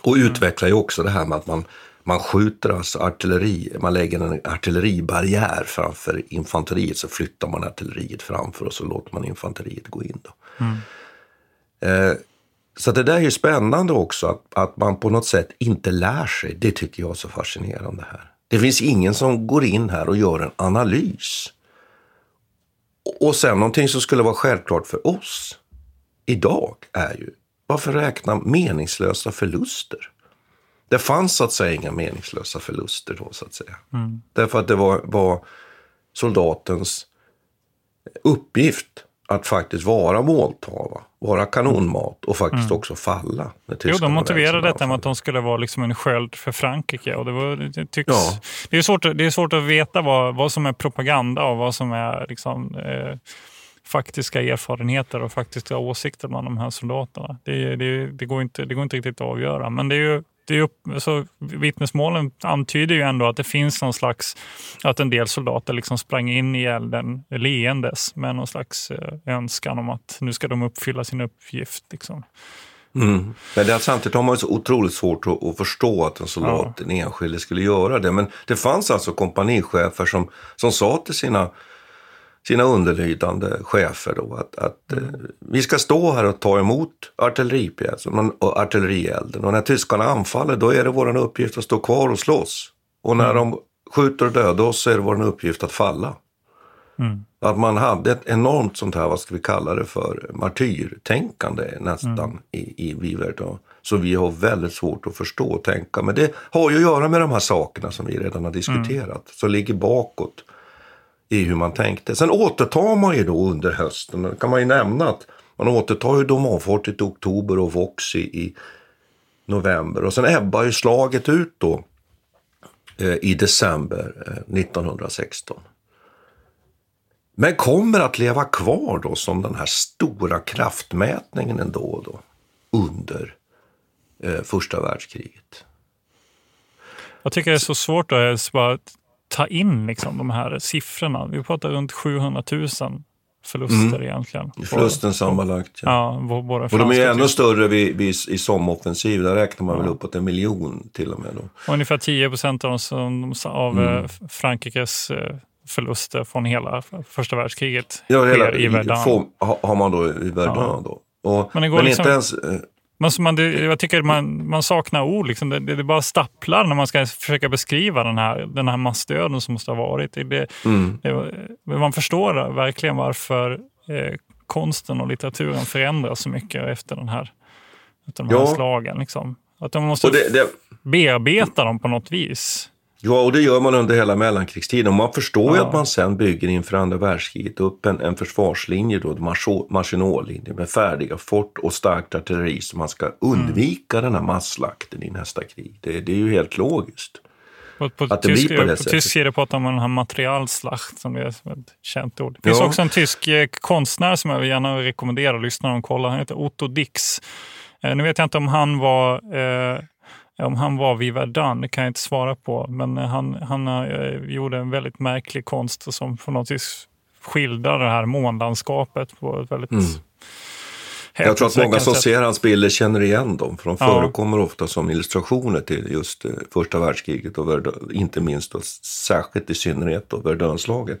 Och mm. utvecklar ju också det här med att man, man skjuter alltså artilleri, man lägger en artilleribarriär framför infanteriet, så flyttar man artilleriet framför och så låter man infanteriet gå in. Då. Mm. Eh, så det där är ju spännande också, att, att man på något sätt inte lär sig. Det tycker jag är så fascinerande här. Det finns ingen som går in här och gör en analys. Och sen någonting som skulle vara självklart för oss idag är ju, varför räkna meningslösa förluster? Det fanns så att säga inga meningslösa förluster då så att säga. Mm. Därför att det var, var soldatens uppgift att faktiskt vara måltava, vara kanonmat och faktiskt mm. också falla. Jo, de motiverade detta med att de skulle vara liksom en sköld för Frankrike. Och det, var, det, tycks, ja. det, är svårt, det är svårt att veta vad, vad som är propaganda och vad som är liksom, eh, faktiska erfarenheter och faktiska åsikter bland de här soldaterna. Det, det, det, går inte, det går inte riktigt att avgöra. Men det är ju det är upp, alltså, vittnesmålen antyder ju ändå att det finns någon slags, att en del soldater liksom sprang in i elden leendes med någon slags eh, önskan om att nu ska de uppfylla sin uppgift. Liksom. Mm. Men det, samtidigt har man så otroligt svårt att, att förstå att en soldat, ja. en enskilde, skulle göra det. Men det fanns alltså kompanichefer som, som sa till sina sina underlydande chefer då att, att mm. eh, vi ska stå här och ta emot artilleripjäsen och artillerielden. Och när tyskarna anfaller då är det vår uppgift att stå kvar och slåss. Och när mm. de skjuter och dödar oss så är det vår uppgift att falla. Mm. Att man hade ett enormt sånt här, vad ska vi kalla det för, martyrtänkande nästan mm. i, i Vivert. Så vi har väldigt svårt att förstå och tänka. Men det har ju att göra med de här sakerna som vi redan har diskuterat, mm. som ligger bakåt i hur man tänkte. Sen återtar man ju då under hösten, det kan man ju nämna att man återtar ju Domonfortet i oktober och Vox i, i november. Och sen ebbar ju slaget ut då eh, i december eh, 1916. Men kommer att leva kvar då som den här stora kraftmätningen ändå och då under eh, första världskriget. Jag tycker det är så svårt att ens bara ta in liksom de här siffrorna. Vi pratar runt 700 000 förluster mm. egentligen. Förlusten sammanlagt. Ja. ja och de är ännu större vid, vid, i somoffensiv. Där räknar man ja. väl uppåt en miljon till och med. Då. ungefär 10 procent av, av mm. Eh, Frankrikes eh, förluster från hela första världskriget ja, sker i Verdun. Har man då i Verdun ja. då. Och, men, men liksom, inte ens... Eh, man, man, jag tycker man, man saknar ord. Liksom. Det, det, det bara stapplar när man ska försöka beskriva den här, den här massdöden som måste ha varit. Det, mm. man förstår verkligen varför eh, konsten och litteraturen förändras så mycket efter den här, efter de här ja. slagen. Liksom. Att de måste bearbeta dem på något vis. Ja, och det gör man under hela mellankrigstiden. Och man förstår ja. ju att man sen bygger inför andra världskriget upp en, en försvarslinje, då, Maginotlinje, med färdiga fort och starkt artilleri så man ska undvika mm. den här masslakten i nästa krig. Det, det är ju helt logiskt. På, på, att det tysk, blir på det på sättet. tysk det pratar om den här materialslacht som är ett känt ord. Det finns ja. också en tysk eh, konstnär som jag gärna rekommenderar lyssnarna att kolla. Han heter Otto Dix. Eh, nu vet jag inte om han var eh, om han var vid Verdun, det kan jag inte svara på. Men han, han uh, gjorde en väldigt märklig konst som på något vis skildrar det här månlandskapet på ett väldigt mm. Jag tror att många som sätt. ser hans bilder känner igen dem, för de ja. förekommer ofta som illustrationer till just uh, första världskriget och Verdun, inte minst och särskilt i synnerhet då Verdunslaget.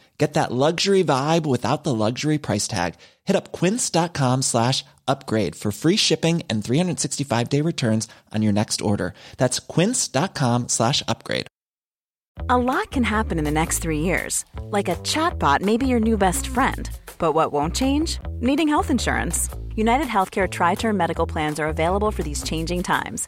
Get that luxury vibe without the luxury price tag. Hit up quince.com slash upgrade for free shipping and 365 day returns on your next order. That's quince.com slash upgrade. A lot can happen in the next three years. Like a chatbot may be your new best friend. But what won't change? Needing health insurance. United Healthcare Tri Term Medical Plans are available for these changing times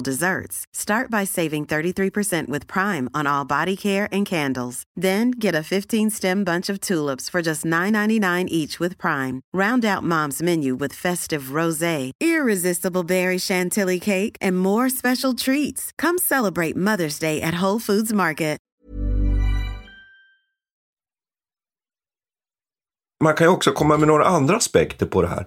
desserts. Start by saving 33% with Prime on all body care and candles. Then get a 15-stem bunch of tulips for just $9.99 each with Prime. Round out Mom's menu with festive rosé, irresistible berry chantilly cake, and more special treats. Come celebrate Mother's Day at Whole Foods Market. Man kan ju också komma med några andra aspekter på det här.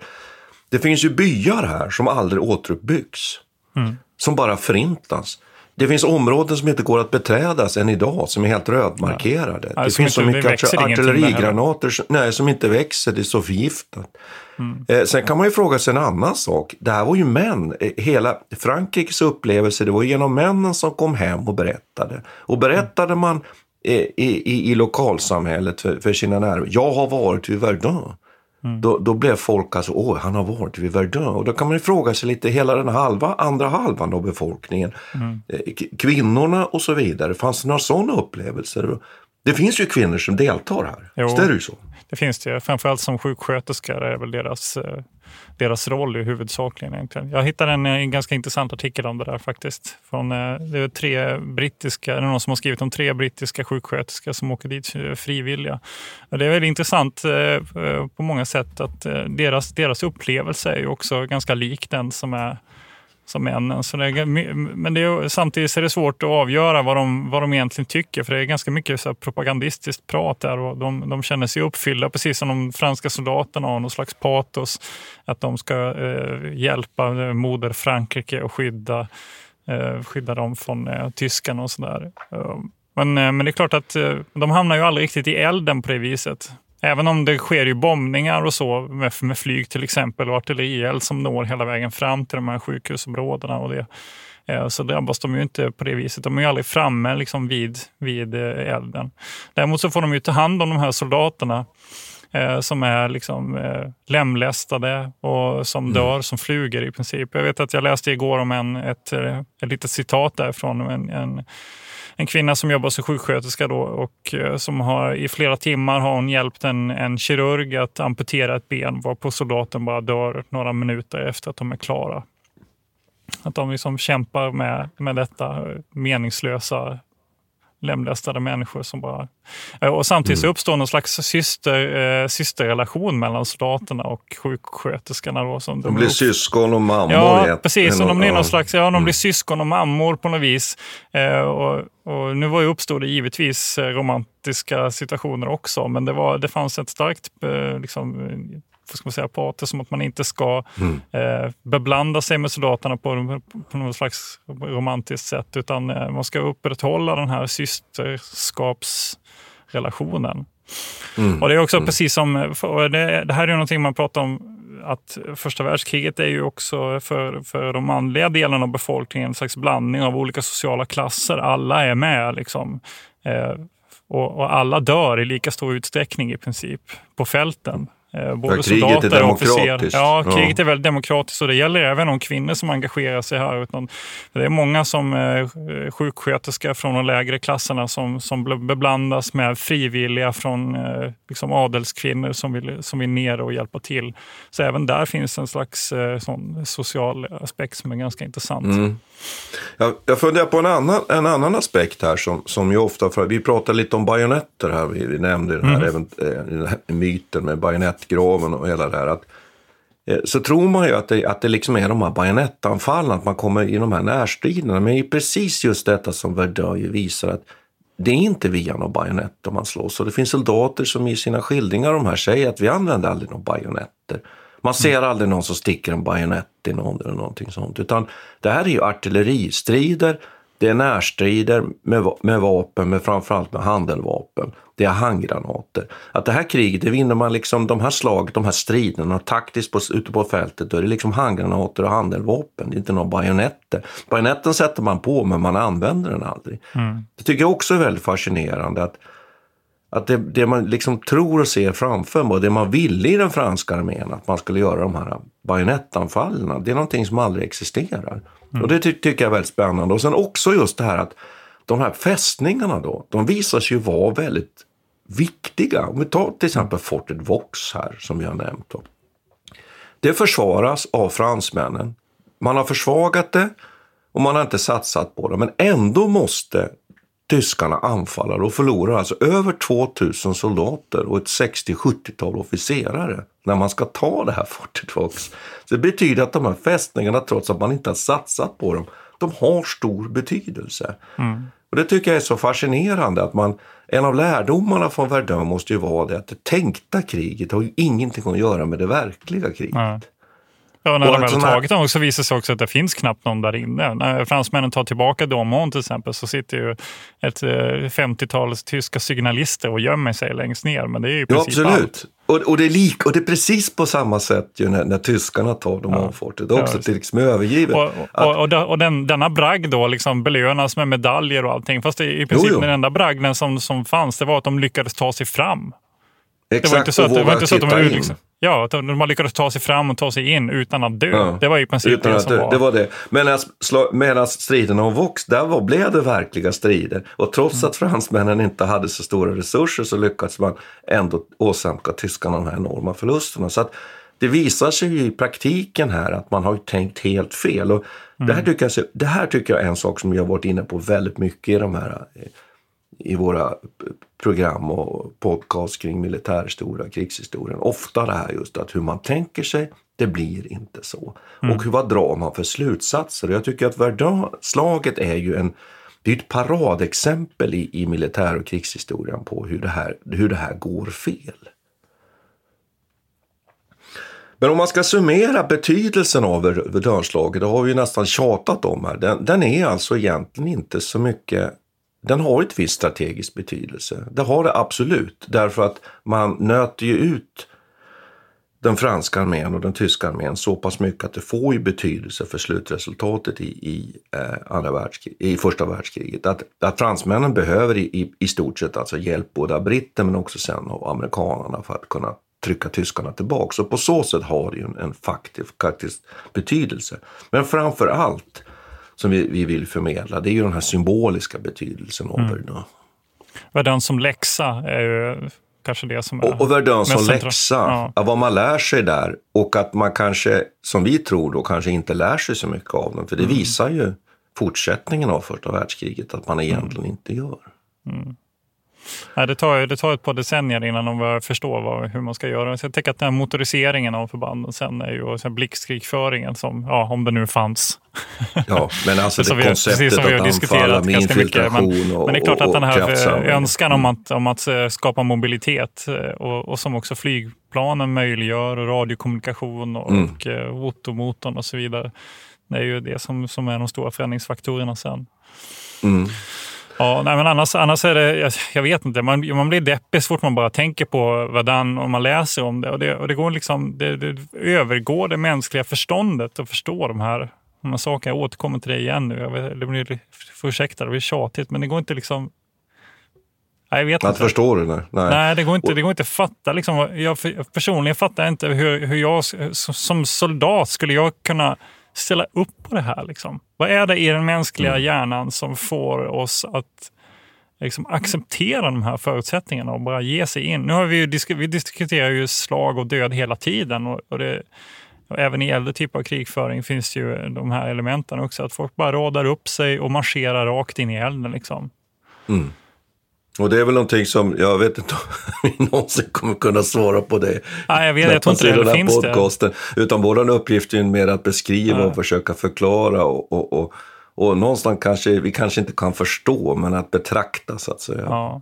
Det finns ju byar här som aldrig återuppbyggs. Mm. Som bara förintas. Det finns områden som inte går att beträdas än idag, som är helt rödmarkerade. Ja. det finns så mycket artillerigranater nej, som inte växer, det är så förgiftat. Mm. Eh, sen kan man ju fråga sig en annan sak. Det här var ju män. Eh, hela Frankrikes upplevelse, det var genom männen som kom hem och berättade. Och berättade man i, i, i lokalsamhället för, för sina närmare. Jag har varit vid Verdun. Mm. Då, då blev folk alltså, åh, han har varit vid Verdun. Och då kan man ju fråga sig lite, hela den halva, andra halvan av befolkningen, mm. Eh, kvinnorna och så vidare, fanns det några sådana upplevelser? Det finns ju kvinnor som deltar här, jo, det är det ju så? Det finns det, framförallt som sjuksköterskor är väl deras eh, deras roll i huvudsakligen. Egentligen. Jag hittade en, eh, en, ganska intressant artikel om det där faktiskt. Från, eh, det är tre brittiska, det någon som har skrivit om tre brittiska sjuksköterskor som åker dit eh, frivilliga. Det är väldigt intressant på många sätt att deras, deras upplevelse är ju också ganska lik den som är som männen. Så det är, men det är, samtidigt är det svårt att avgöra vad de, vad de egentligen tycker, för det är ganska mycket så propagandistiskt prat där och de, de känner sig uppfyllda, precis som de franska soldaterna har någon slags patos, att de ska eh, hjälpa eh, moder Frankrike och skydda, eh, skydda dem från eh, tyskarna och sådär. Eh, men, eh, men det är klart att de hamnar ju aldrig riktigt i elden på det viset. Även om det sker ju bombningar och så med, med flyg till exempel och artillerield som når hela vägen fram till de här sjukhusområdena. Och det, eh, så drabbas de ju inte på det viset. De är ju aldrig framme liksom vid, vid eh, elden. Däremot så får de ju ta hand om de här soldaterna eh, som är liksom eh, lemlästade och som Mm. dör som flugor i princip. Jag vet att jag läste igår om en, ett, eh, ett litet citat därifrån. En, en, en kvinna som jobbar som sjuksköterska då och eh, som har i flera timmar har hon hjälpt en, en kirurg att amputera ett ben varpå soldaten bara dör några minuter efter att de är klara. Att de liksom kämpar med, med detta meningslösa lemlästade människor som bara... Eh, Och samtidigt så uppstår någon slags syster, eh, systerrelation mellan soldaterna och sjuksköterskorna. Då, som De blir syskon och mammor. Ja, precis. Och de blir någon slags, ja, de blir syskon och mammor på något vis. Eh, och, och nu var ju uppstod det givetvis eh, romantiska situationer också, men det, var, det fanns ett starkt eh, liksom, vad ska man säga, patos som att man inte ska Mm. eh, beblanda sig med soldaterna på, på något slags romantiskt sätt, utan eh, man ska upprätthålla den här systerskapsrelationen. Mm. Och det är också precis som, det, det här är någonting man pratar om, att första världskriget är ju också för, för de manliga delarna av befolkningen en slags blandning av olika sociala klasser. Alla är med liksom. Eh, och, och alla dör i lika stor utsträckning i princip på fälten. Eh, både Ja, soldater och. Ja, Ja. kriget är väldigt demokratiskt och det gäller även om kvinnor som engagerar sig här. Utan det är många som eh, sjuksköterskor från de lägre klasserna som, som bl- beblandas med frivilliga från eh, liksom adelskvinnor som vill, som vill ner och hjälpa till. Så även där finns en slags eh, sån social aspekt som är ganska intressant. Mm. Jag, jag funderar på en annan, en annan aspekt här som, som ju ofta, för vi pratade lite om bajonetter här, vi, nämnde den här, Mm. även, den här myten med bajonettgraven och hela det här. Att, eh, så tror man ju att det, att det liksom är de här bajonettanfallen, att man kommer i de här närstriderna. Men det är precis just detta som Verdun visar att det är inte via någon bajonett man slåss. Och det finns soldater som i sina skildringar de här säger att vi använder aldrig några bajonetter. Man ser aldrig någon som sticker en bajonett i någon eller någonting sånt. Utan det här är ju artilleristrider, det är närstrider med, med vapen, med framförallt med handeldvapen. Det är handgranater. Att det här kriget, det vinner man liksom, de här slag, de här striderna taktiskt på, ute på fältet, då är det liksom handgranater och handeldvapen. Det är inte några bajonetter. Bajonetten sätter man på, men man använder den aldrig. Mm. Det tycker jag också är väldigt fascinerande. att att det, det man liksom tror och ser framför mig och det man ville i den franska armén, att man skulle göra de här bajonettanfallen, det är någonting som aldrig existerar. Mm. Och det ty tycker jag är väldigt spännande. Och sen också just det här att de här fästningarna då, de visar sig ju vara väldigt viktiga. Om vi tar till exempel Fortet Vox här, som vi har nämnt. Då. Det försvaras av fransmännen. Man har försvagat det och man har inte satsat på det. Men ändå måste tyskarna anfalla och förlorar alltså över 2000 soldater och ett 60-70-tal officerare när man ska ta det här Fortet. Så det betyder att de här fästningarna, trots att man inte har satsat på dem, de har stor betydelse. Mm. Och det tycker jag är så fascinerande att man, en av lärdomarna från Verdun måste ju vara det att det tänkta kriget har ju ingenting att göra med det verkliga kriget. Ja. Ja, när Och de väl har tagit dem så visar det sig också att det finns knappt någon där inne. När fransmännen tar tillbaka Domont till exempel så sitter ju ett eh, 50-tal tyska signalister och gömmer sig längst ner. Men det är ju i Ja, absolut. allt. Och, och, det är lik, och det är precis på samma sätt ju när, när tyskarna tar dem av fortet. Det är Ja, också det liksom övergivet. Och, och, och, och den, denna bragd då liksom belönas med medaljer och allting. Fast det, i princip Jo, jo. den enda bragden som, som fanns det var att de lyckades ta sig fram. det var Exakt, inte så att, det var inte så att de var liksom, Ja, de bara lyckades ta sig fram och ta sig in utan att dö. Ja. Det var i princip Utan det som var. det var det. Medan, striderna om Vox, där var, blev det verkliga strider. Och trots Mm. att fransmännen inte hade så stora resurser så lyckades man ändå åsamka tyskarna de här enorma förlusterna. Så att det visar sig ju i praktiken här att man har tänkt helt fel. Och det, här Mm. tycker jag, det här tycker jag är en sak som jag har varit inne på väldigt mycket i de här eh, i våra program och podcast kring militärhistoria, krigshistorien. Ofta det här just att hur man tänker sig, det blir inte så. Mm. Och hur, vad drar man för slutsatser? Jag tycker att Verdun-slaget är ju en, det är ett paradexempel i, i militär och krigshistorien på hur det, här, hur det här går fel. Men om man ska summera betydelsen av Ver- Verdunslaget, det har vi ju nästan tjatat om här, den, den är alltså egentligen inte så mycket den har ett visst strategisk betydelse. Det har det absolut, därför att man nöter ju ut den franska armén och den tyska armén så pass mycket att det får ju betydelse för slutresultatet i, i, eh, andra världskrig, i första världskriget. Att, att fransmännen behöver i, i, stort sett alltså hjälp både av britter men också sen av amerikanerna för att kunna trycka tyskarna tillbaka. Så på så sätt har det ju en, en faktisk, faktisk betydelse. Men framför allt som vi, vi vill förmedla, det är ju den här symboliska betydelsen av mm. Verdun. Verdun som läxa är ju kanske det som är Och, och Verdun som läxa, ja. vad man lär sig där och att man kanske, som vi tror då, kanske inte lär sig så mycket av den. För det mm. visar ju fortsättningen av första världskriget att man egentligen mm. inte gör. Mm. Nej, det, tar, det tar ett par decennier innan de börjar förstå vad, hur man ska göra. Så jag tänker att den här motoriseringen av förbanden sen är ju sen blixtkrigföringen som, ja, om det nu fanns. Ja, men alltså det, det konceptet som vi har diskuterat med infiltration mycket. Men, och, men det är klart att den här önskan om att, om att eh, skapa mobilitet eh, och, och som också flygplanen möjliggör, och radiokommunikation och, mm. och fotomotorn och så vidare. Det är ju det som, som är de stora förändringsfaktorerna sen. Mm. Ja, nej, men annars, annars är det, jag, jag, vet inte, man, man blir deppig så fort man bara tänker på Verdun och man läser om det. Och det, och det, går liksom, det, det övergår det mänskliga förståndet att förstå de här, de här sakerna. Jag återkommer till det igen nu. Jag vet, det blir, för ursäkta, det blir tjatigt, men det går inte liksom Nej, jag vet att inte. förstår du? Nej. nej, det går inte, det går inte att fatta. Liksom, jag personligen fattar inte hur, hur jag som soldat skulle jag kunna ställa upp på det här? Liksom? Vad är det i den mänskliga mm. hjärnan som får oss att liksom, acceptera de här förutsättningarna och bara ge sig in? Nu har vi, ju, vi diskuterar ju slag och död hela tiden. Och, och det, och även i äldre typer av krigföring finns ju de här elementen också. Att folk bara radar upp sig och marscherar rakt in i elden. Liksom. Mm. Och det är väl någonting som, jag vet inte om vi någonsin kommer kunna svara på det. Nej, jag vet, jag tror inte det, det finns podcasten. det. Utan vår uppgift är mer att beskriva ja. och försöka förklara och, och, och, och någonstans kanske vi kanske inte kan förstå, men att betrakta så att säga. Ja.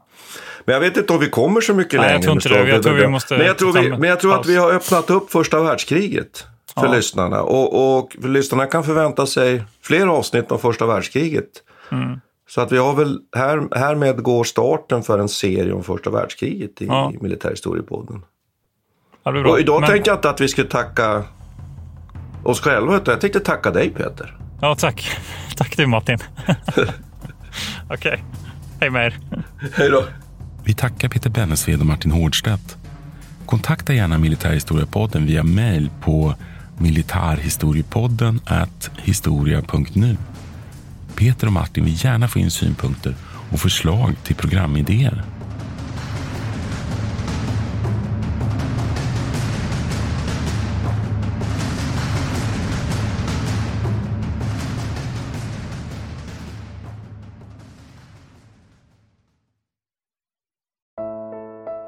Men jag vet inte om vi kommer så mycket Nej, längre. Jag tror inte det. Jag tror vi måste men jag tror, vi, men jag tror att vi har öppnat upp första världskriget för ja. lyssnarna. Och, och lyssnarna kan förvänta sig fler avsnitt om första världskriget. Mm. Så att vi har väl, här, härmed går starten för en serie om första världskriget i, ja. i Militärhistoriepodden. Ja, och idag Men... tänkte jag inte att vi skulle tacka oss själva, utan jag tänkte tacka dig Peter. Ja, tack. Tack du Martin. Okej. Okay. Hej med er. Hej då. Vi tackar Peter Bennesved och Martin Hårdstedt. Kontakta gärna Militärhistoriepodden via mail på militarhistoriepodden historia.nu. Peter och Martin vill gärna få in synpunkter och förslag till programidéer.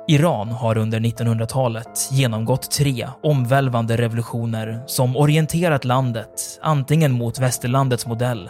Iran har under 1900-talet genomgått tre omvälvande revolutioner som orienterat landet antingen mot västerlandets modell